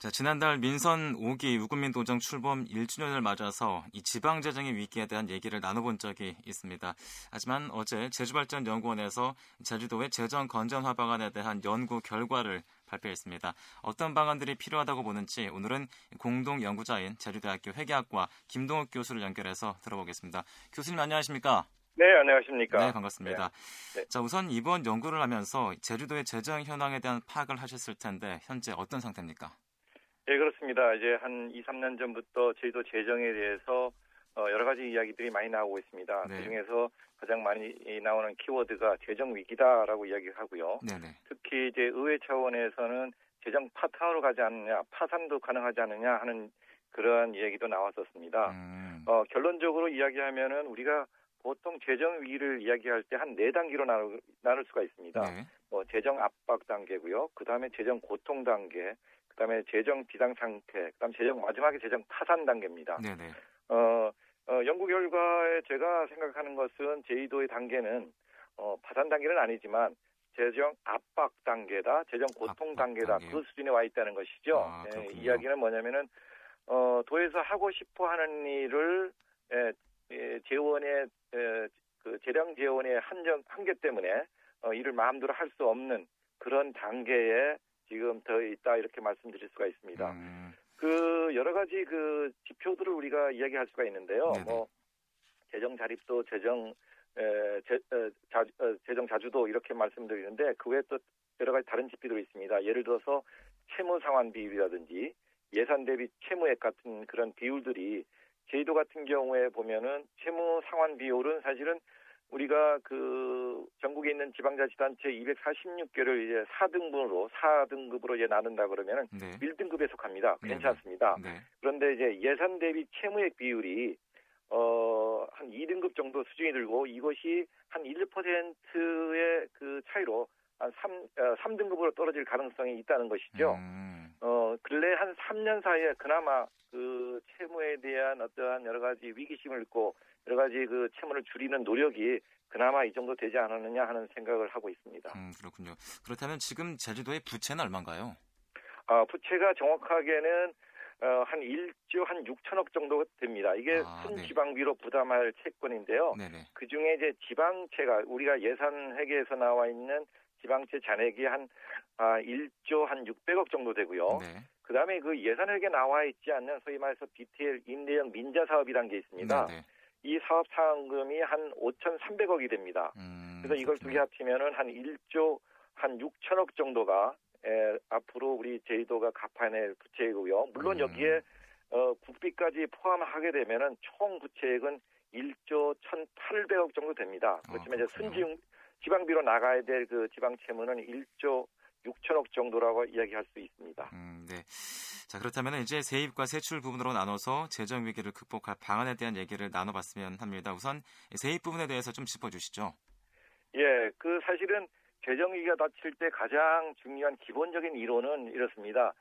자, 지난달 민선 5기 우국민 도정 출범 1주년을 맞아서 이 지방 재정의 위기에 대한 얘기를 나눠본 적이 있습니다. 하지만 어제 제주발전연구원에서 제주도의 재정 건전화 방안에 대한 연구 결과를 발표했습니다. 어떤 방안들이 필요하다고 보는지 오늘은 공동 연구자인 제주대학교 회계학과 김동욱 교수를 연결해서 들어보겠습니다. 교수님 안녕하십니까? 네, 안녕하십니까? 네, 반갑습니다. 네. 자, 우선 이번 연구를 하면서 제주도의 재정 현황에 대한 파악을 하셨을 텐데 현재 어떤 상태입니까? 네, 그렇습니다. 이제 한 2, 3년 전부터 제주도 재정에 대해서 어, 여러 가지 이야기들이 많이 나오고 있습니다. 네. 그중에서 가장 많이 나오는 키워드가 재정 위기다라고 이야기하고요. 네네. 특히 이제 의회 차원에서는 재정 파탄으로 가지 않느냐, 파산도 가능하지 않느냐 하는 그러한 이야기도 나왔었습니다. 음. 어, 결론적으로 이야기하면은 우리가 보통 재정 위기를 이야기할 때 한 네 단계로 나눌, 나눌 수가 있습니다. 네. 뭐 재정 압박 단계고요. 그 다음에 재정 고통 단계, 그다음에 재정 비상 상태, 그다음 재정 마지막에 재정 파산 단계입니다. 네네. 어, 어, 연구 결과에 제가 생각하는 것은 제2도의 단계는 어, 파산 단계는 아니지만 재정 압박 단계다, 재정 고통 단계다 단계요? 그 수준에 와 있다는 것이죠. 아, 예, 이야기는 뭐냐면은 어, 도에서 하고 싶어 하는 일을 예, 예, 재원의 예, 그 재량 재원의 한정 한계 때문에 어, 일을 마음대로 할 수 없는 그런 단계에 지금 더 있다 이렇게 말씀드릴 수가 있습니다. 음. 그 여러 가지 그 지표들을 우리가 이야기할 수가 있는데요. 네네. 뭐 재정 자립도 재정 에, 재, 에, 자, 어, 재정 자주도 이렇게 말씀드리는데 그 외에 또 여러 가지 다른 지표들이 있습니다. 예를 들어서 채무 상환 비율이라든지 예산 대비 채무액 같은 그런 비율들이 제주도 같은 경우에 보면은 채무 상환 비율은 사실은 우리가 그 전국에 있는 지방자치단체 246개를 이제 4등분으로 4등급으로 이제 나눈다 그러면은 네. 1등급에 속합니다. 괜찮습니다. 네. 네. 그런데 이제 예산 대비 채무액 비율이 어한 2등급 정도 수준이 들고 이것이 한 1%의 그 차이로 한 3, 어, 3등급으로 떨어질 가능성이 있다는 것이죠. 음. 어, 근래 한 3년 사이에 그나마 그 채무에 대한 어떠한 여러 가지 위기심을 잃고 여러 가지 그 채무를 줄이는 노력이 그나마 이 정도 되지 않았느냐 하는 생각을 하고 있습니다. 음, 그렇군요. 그렇다면 지금 제주도의 부채는 얼마인가요? 아, 부채가 정확하게는 어, 한 1조 한 6천억 정도 됩니다. 이게 아, 순지방비로 네. 부담할 채권인데요. 그 중에 이제 지방채가 우리가 예산 회계에서 나와 있는 지방채 잔액이 한 아, 1조 한 600억 정도 되고요. 네. 그 다음에 그 예산 회계 나와 있지 않는 소위 말해서 BTL 임대형 민자 사업이라는 게 있습니다. 네, 네. 이 사업 사항금이 한 5,300억이 됩니다. 음, 그래서 이걸 두 개 합치면은 한 1조 한 6천억 정도가 에, 앞으로 우리 제주도가 갚아낼 부채이고요. 물론 음. 여기에 어, 국비까지 포함하게 되면은 총 부채액은 1조 1,800억 정도 됩니다. 아, 그렇지만 아, 이제 순지 지방비로 나가야 될 그 지방 채무는 1조 6천억 정도라고 이야기할 수 있습니다. 음, 네. 자, 그렇다면 이제 세입과 세출 부분으로 나눠서 재정 위기를 극복할 방안에 대한 얘기를 나눠봤으면 합니다. 우선 세입 부분에 대해서 좀 짚어주시죠. 예, 그 사실은 재정 위기가 닥칠 때 가장 중요한 기본적인 이론은 이렇습니다.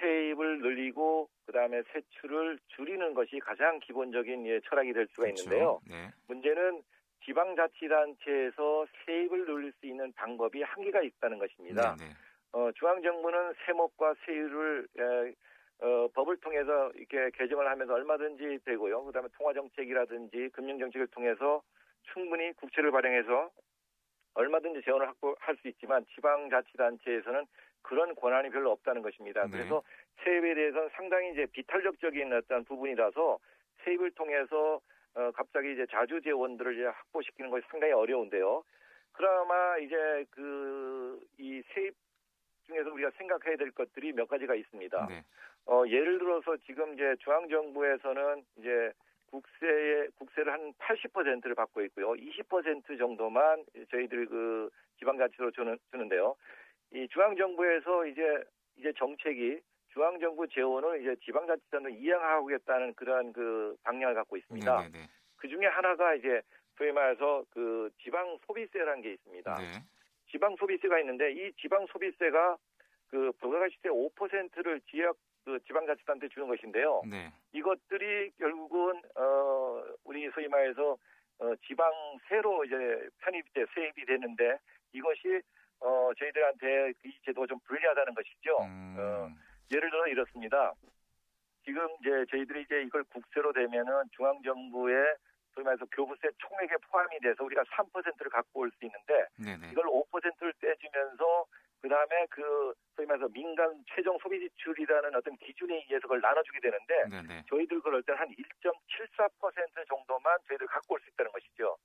세입을 늘리고 그다음에 세출을 줄이는 것이 가장 기본적인 예, 철학이 될 수가 그렇죠. 있는데요. 네. 문제는 지방자치단체에서 세입을 늘릴 수 있는 방법이 한계가 있다는 것입니다. 네, 네. 어, 중앙정부는 세목과 세율을 에, 어, 법을 통해서 이렇게 개정을 하면서 얼마든지 되고요. 그다음에 통화정책이라든지 금융정책을 통해서 충분히 국채를 발행해서 얼마든지 재원을 확보할 수 있지만 지방자치단체에서는 그런 권한이 별로 없다는 것입니다. 네. 그래서 세입에 대해서는 상당히 이제 비탄력적인 어떤 부분이라서 세입을 통해서 어, 갑자기 이제 자주 재원들을 이제 확보시키는 것이 상당히 어려운데요. 그나마 이제 그 이 세입 중에서 우리가 생각해야 될 것들이 몇 가지가 있습니다. 네. 어, 예를 들어서 지금 이제 중앙 정부에서는 이제 국세의 국세를 한 80%를 받고 있고요. 20% 정도만 저희들 그 지방자치로 주는 주는데요. 이 중앙 정부에서 이제 이제 정책이 중앙정부 재원을 이제 지방자치단으로 이양하겠다는 그러한 그 방향을 갖고 있습니다. 네네네. 네, 네. 그 중에 하나가 이제 소위 말해서 그 지방 소비세라는 게 있습니다. 네. 지방 소비세가 있는데 이 지방 소비세가 그 부가가치세 5%를 지역 그 지방자치단한테 주는 것인데요. 네. 이것들이 결국은 어 우리 소위 말해서 어 지방세로 이제 편입돼 세입이 되는데 이것이 어 저희들한테 이 제도가 좀 불리하다는 것이죠. 음. 어 예를 들어 이렇습니다. 지금 이제 저희들이 이제 이걸 국세로 되면은 중앙정부의 소위 말해서 교부세 총액에 포함이 돼서 우리가 3%를 갖고 올 수 있는데 네네. 이걸 5%를 떼주면서 그 다음에 그 소위 말해서 민간 최종 소비 지출이라는 어떤 기준에 의해서 그걸 나눠주게 되는데 네네. 저희들 그럴 때는 한1.74% 정도만 저희들 갖고 올 수 있다는 것이죠.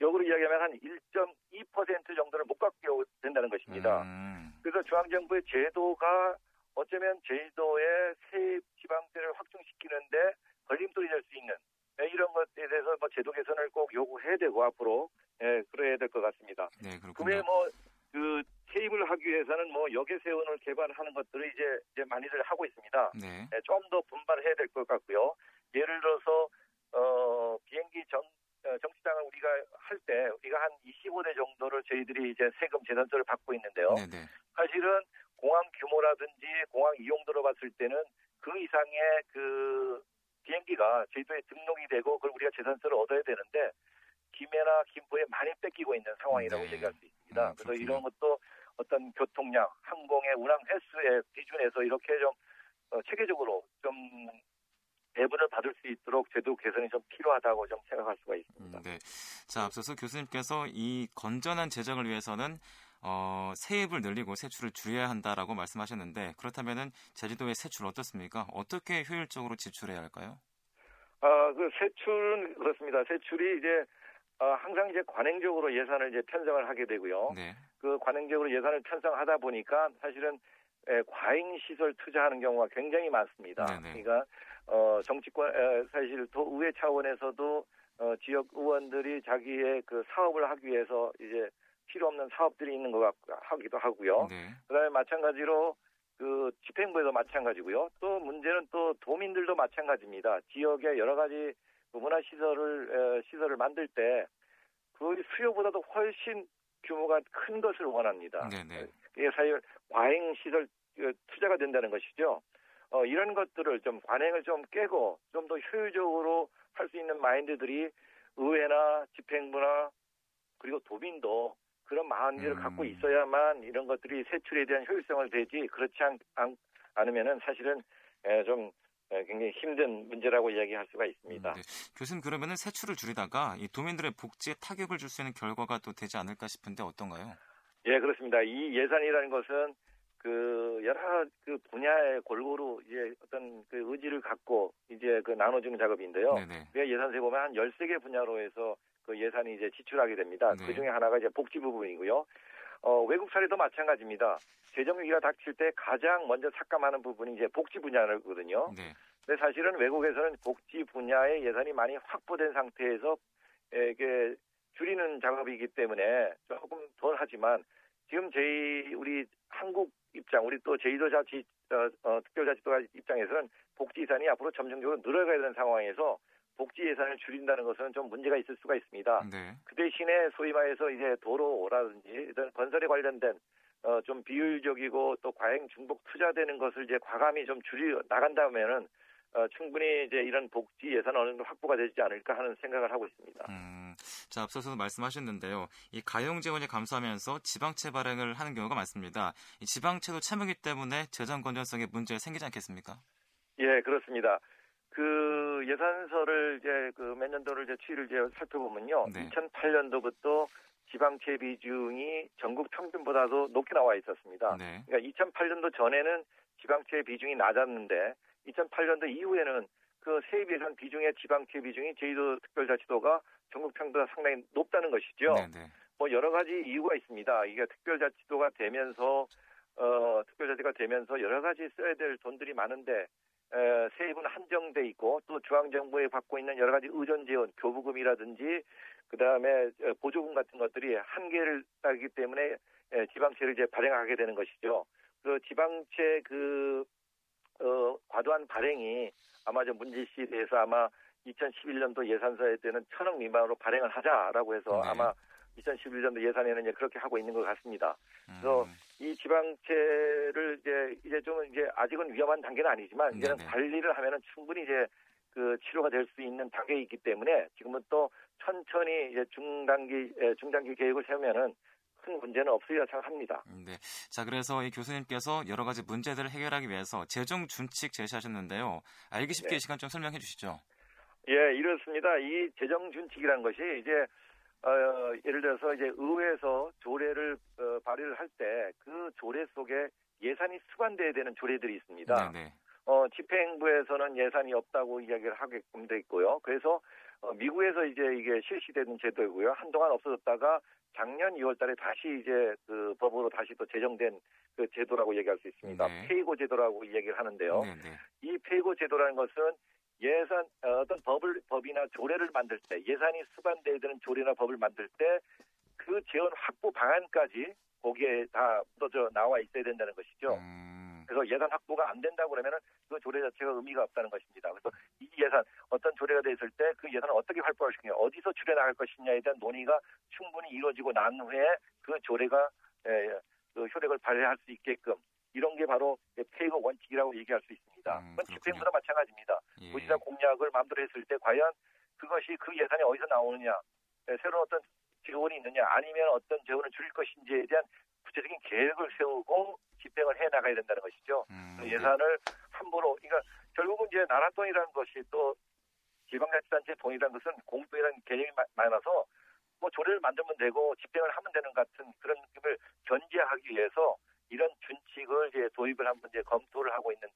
역으로 이야기하면 한 1.2% 정도를 못 갖게 된다는 것입니다. 음. 그래서 중앙정부의 제도가 어쩌면 제주도의 세 지방세를 확충시키는데 걸림돌이 될 수 있는 네, 이런 것에 대해서 뭐 제도 개선을 꼭 요구해야 되고 앞으로 예, 그래야 될 것 같습니다. 네, 그렇군요. 뭐그 세입을 하기 위해서는 뭐 역외세원을 개발하는 것들을 이제 이제 많이들 하고 있습니다. 네. 네, 좀더 분발해야 될 것 같고요. 예를 들어서 어 비행기 정 어, 정치장을 우리가 할 때 우리가 한 25대 정도를 저희들이 이제 세금 재산세를 받고 있는데요. 네네. 네. 사실은 공항 규모라든지 공항 이용도로 봤을 때는 그 이상의 그 비행기가 제주도에 등록이 되고 그걸 우리가 재산세를 얻어야 되는데 김해나 김포에 많이 뺏기고 있는 상황이라고 네. 얘기할 수 있습니다. 음, 그래서 이런 것도 어떤 교통량, 항공의 운항 횟수의 기준에서 이렇게 좀 어, 체계적으로 좀 배분을 받을 수 있도록 제도 개선이 좀 필요하다고 좀 생각할 수가 있습니다. 음, 네. 자, 앞서서 교수님께서 이 건전한 재정을 위해서는 어, 세입을 늘리고 세출을 줄여야 한다라고 말씀하셨는데 그렇다면은 제주도의 세출 어떻습니까? 어떻게 효율적으로 지출해야 할까요? 아, 그 세출은 그렇습니다. 세출이 이제 어, 항상 이제 관행적으로 예산을 이제 편성을 하게 되고요. 네. 그 관행적으로 예산을 편성하다 보니까 사실은 에, 과잉 시설 투자하는 경우가 굉장히 많습니다. 네네. 그러니까 어, 정치권 에, 사실 도의회 차원에서도 어, 지역 의원들이 자기의 그 사업을 하기 위해서 이제 필요 없는 사업들이 있는 것 같, 하기도 하고요. 네. 그다음에 마찬가지로 그 집행부에도 마찬가지고요. 또 문제는 또 도민들도 마찬가지입니다. 지역의 여러 가지 그 문화 시설을 시설을 만들 때 그 수요보다도 훨씬 규모가 큰 것을 원합니다. 네네. 이게 사실 과잉 시설 그 투자가 된다는 것이죠. 어, 이런 것들을 좀 관행을 좀 깨고 좀 더 효율적으로 할 수 있는 마인드들이 의회나 집행부나 그리고 도민도 그런 마음들을 음. 갖고 있어야만 이런 것들이 세출에 대한 효율성을 되지 그렇지 않, 않, 않으면은 사실은 에, 좀 굉장히 힘든 문제라고 이야기할 수가 있습니다. 음, 네. 교수님 그러면은 세출을 줄이다가 이 도민들의 복지에 타격을 줄 수 있는 결과가 또 되지 않을까 싶은데 어떤가요? 예, 그렇습니다. 이 예산이라는 것은 그 여러 그 분야에 골고루 이제 어떤 그 의지를 갖고 이제 그 나눠주는 작업인데요. 네네. 우리가 예산세 보면 한 13개 분야로 해서 그 예산이 이제 지출하게 됩니다. 네. 그 중에 하나가 이제 복지 부분이고요. 어, 외국 사례도 마찬가지입니다. 재정 위기가 닥칠 때 가장 먼저 삭감하는 부분이 이제 복지 분야거든요. 네. 근데 사실은 외국에서는 복지 분야의 예산이 많이 확보된 상태에서 이게 줄이는 작업이기 때문에 조금 덜 하지만 지금 저희 우리 한국 입장, 우리 또 제주도 자치 어, 어, 특별자치도 입장에서는 복지 예산이 앞으로 점점적으로 늘어가야 되는 상황에서 복지 예산을 줄인다는 것은 좀 문제가 있을 수가 있습니다. 네. 그 대신에 소위 말해서 이제 도로라든지 건설에 관련된 어, 좀 비효율적이고 또 과잉 중복 투자되는 것을 이제 과감히 좀 줄이 나간다면은 어, 충분히 이제 이런 복지 예산 어느 정도 확보가 되지 않을까 하는 생각을 하고 있습니다. 음, 자 앞서서 말씀하셨는데요. 이 가용 재원이 감소하면서 지방채 발행을 하는 경우가 많습니다. 이 지방채도 참여기 때문에 재정 건전성에 문제가 생기지 않겠습니까? 예, 그렇습니다. 그 예산서를 이제 그 몇 년도를 이제 추이를 이제 살펴보면요. 네. 2008년도부터 지방채 비중이 전국 평균보다도 높게 나와 있었습니다. 네. 그러니까 2008년도 전에는 지방채 비중이 낮았는데 2008년도 이후에는 그 세입 예산 비중의 지방채 비중이 제주도 특별자치도가 전국 평균보다 상당히 높다는 것이죠. 네네. 네. 뭐 여러 가지 이유가 있습니다. 이게 특별자치도가 되면서 어 특별자치가 되면서 여러 가지 써야 될 돈들이 많은데 에, 세입은 한정돼 있고 또 중앙정부에 받고 있는 여러 가지 의존 지원, 교부금이라든지 그 다음에 보조금 같은 것들이 한계를 따기 때문에 에, 지방채를 이제 발행하게 되는 것이죠. 그 지방채 그 어, 과도한 발행이 아마 좀 문제시 돼서 아마 2011년도 예산서에 때는 천억 미만으로 발행을 하자라고 해서 네. 아마 2011년도 예산에는 이제 그렇게 하고 있는 것 같습니다. 그래서 음. 이 지방채를 이제 이제 좀 이제 아직은 위험한 단계는 아니지만 이제는 네네. 관리를 하면은 충분히 이제 그 치료가 될 수 있는 단계에 있기 때문에 지금은 또 천천히 이제 중단기 중단기 계획을 세우면은 큰 문제는 없으리라 생각합니다. 네. 자, 그래서 이 교수님께서 여러 가지 문제들을 해결하기 위해서 재정 준칙 제시하셨는데요. 알기 쉽게 네. 시간 좀 설명해 주시죠. 예, 이렇습니다. 이 재정 준칙이라는 것이 이제 어, 예를 들어서 이제 의회에서 조례를 어, 발의를 할 때 그 조례 속에 예산이 수반돼야 되는 조례들이 있습니다. 네네. 네. 어, 집행부에서는 예산이 없다고 이야기를 하게끔 돼 있고요. 그래서 어, 미국에서 이제 이게 실시되는 제도이고요. 한동안 없어졌다가 작년 2월 달에 다시 이제 그 법으로 다시 또 제정된 그 제도라고 얘기할 수 있습니다. 네. 페이고 제도라고 얘기를 하는데요. 네, 네. 이 페이고 제도라는 것은 예산 어, 어떤 법을 법이나 조례를 만들 때 예산이 수반돼야 되는 조례나 법을 만들 때 그 재원 확보 방안까지 거기에 다 묻어져 나와 있어야 된다는 것이죠. 음. 그래서 예산 확보가 안 된다고 그러면은 그 조례 자체가 의미가 없다는 것입니다. 그래서 이 예산 어떤 조례가 돼 있을 때 그 예산을 어떻게 활보할 것이냐, 어디서 줄여 나갈 것이냐에 대한 논의가 충분히 이루어지고 난 후에 그 조례가 예, 그 효력을 발휘할 수 있게끔 이런 게 바로 페이거 원칙이라고 얘기할 수 있습니다. 음, 그건 집행부도 마찬가지입니다. 예. 우리가 공약을 마음대로 했을 때 과연 그것이 그 예산이 어디서 나오느냐, 예, 새로운 어떤 재원이 있느냐, 아니면 어떤 재원을 줄일 것인지에 대한 구체적인 계획을 세우고 집행을 해 나가야 된다는 것이죠. 음, 그 네. 예산을 함부로, 그러니까 결국은 이제 나라 돈이라는 것이 또 지방자치단체 돈이라는 것은 공돈이라는 개념이 많아서 뭐 조례를 만들면 되고 집행을 하면 되는 같은 그런 느낌을 견제하기 위해서 이런 준칙을 이제 도입을 한번 이제 검토를 하고 있는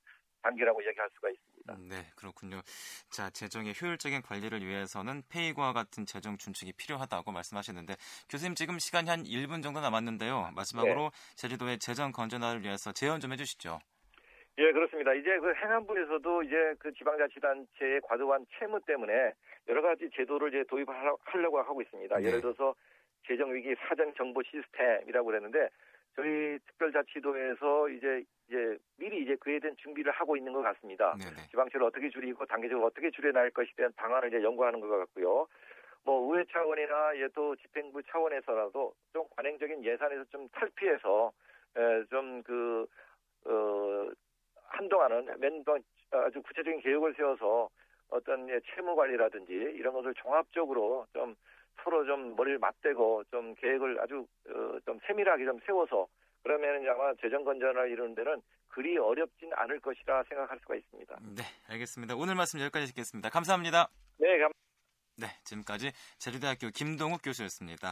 단계라고 얘기할 수가 있습니다. 음, 네, 그렇군요. 자, 재정의 효율적인 관리를 위해서는 페이과 같은 재정 준칙이 필요하다고 말씀하셨는데 교수님 지금 시간이 한 1분 정도 남았는데요. 마지막으로 네. 제주도의 재정 건전화를 위해서 제언 좀 해주시죠. 예, 그렇습니다. 이제 그 행안부에서도 이제 그 지방자치단체의 과도한 채무 때문에 여러 가지 제도를 이제 도입하려고 하고 있습니다. 네. 예를 들어서 재정위기 사전 정보 시스템이라고 그랬는데 저희 특별자치도에서 이제 이제 미리 이제 그에 대한 준비를 하고 있는 것 같습니다. 네네. 지방채를 어떻게 줄이고 단계적으로 어떻게 줄여나갈 것에 대한 방안을 이제 연구하는 것 같고요. 뭐 의회 차원이나 예또 집행부 차원에서라도 좀 관행적인 예산에서 좀 탈피해서 좀그 어, 한동안은 맨번 아주 구체적인 계획을 세워서 어떤 채무 관리라든지 이런 것을 종합적으로 좀 서로 좀 머리를 맞대고 좀 계획을 아주 어, 좀 세밀하게 좀 세워서 그러면 아마 재정 건전을 이루는 데는 그리 어렵진 않을 것이라 생각할 수가 있습니다. 네, 알겠습니다. 오늘 말씀 여기까지 듣겠습니다. 감사합니다. 네, 감. 네, 지금까지 제주대학교 김동욱 교수였습니다.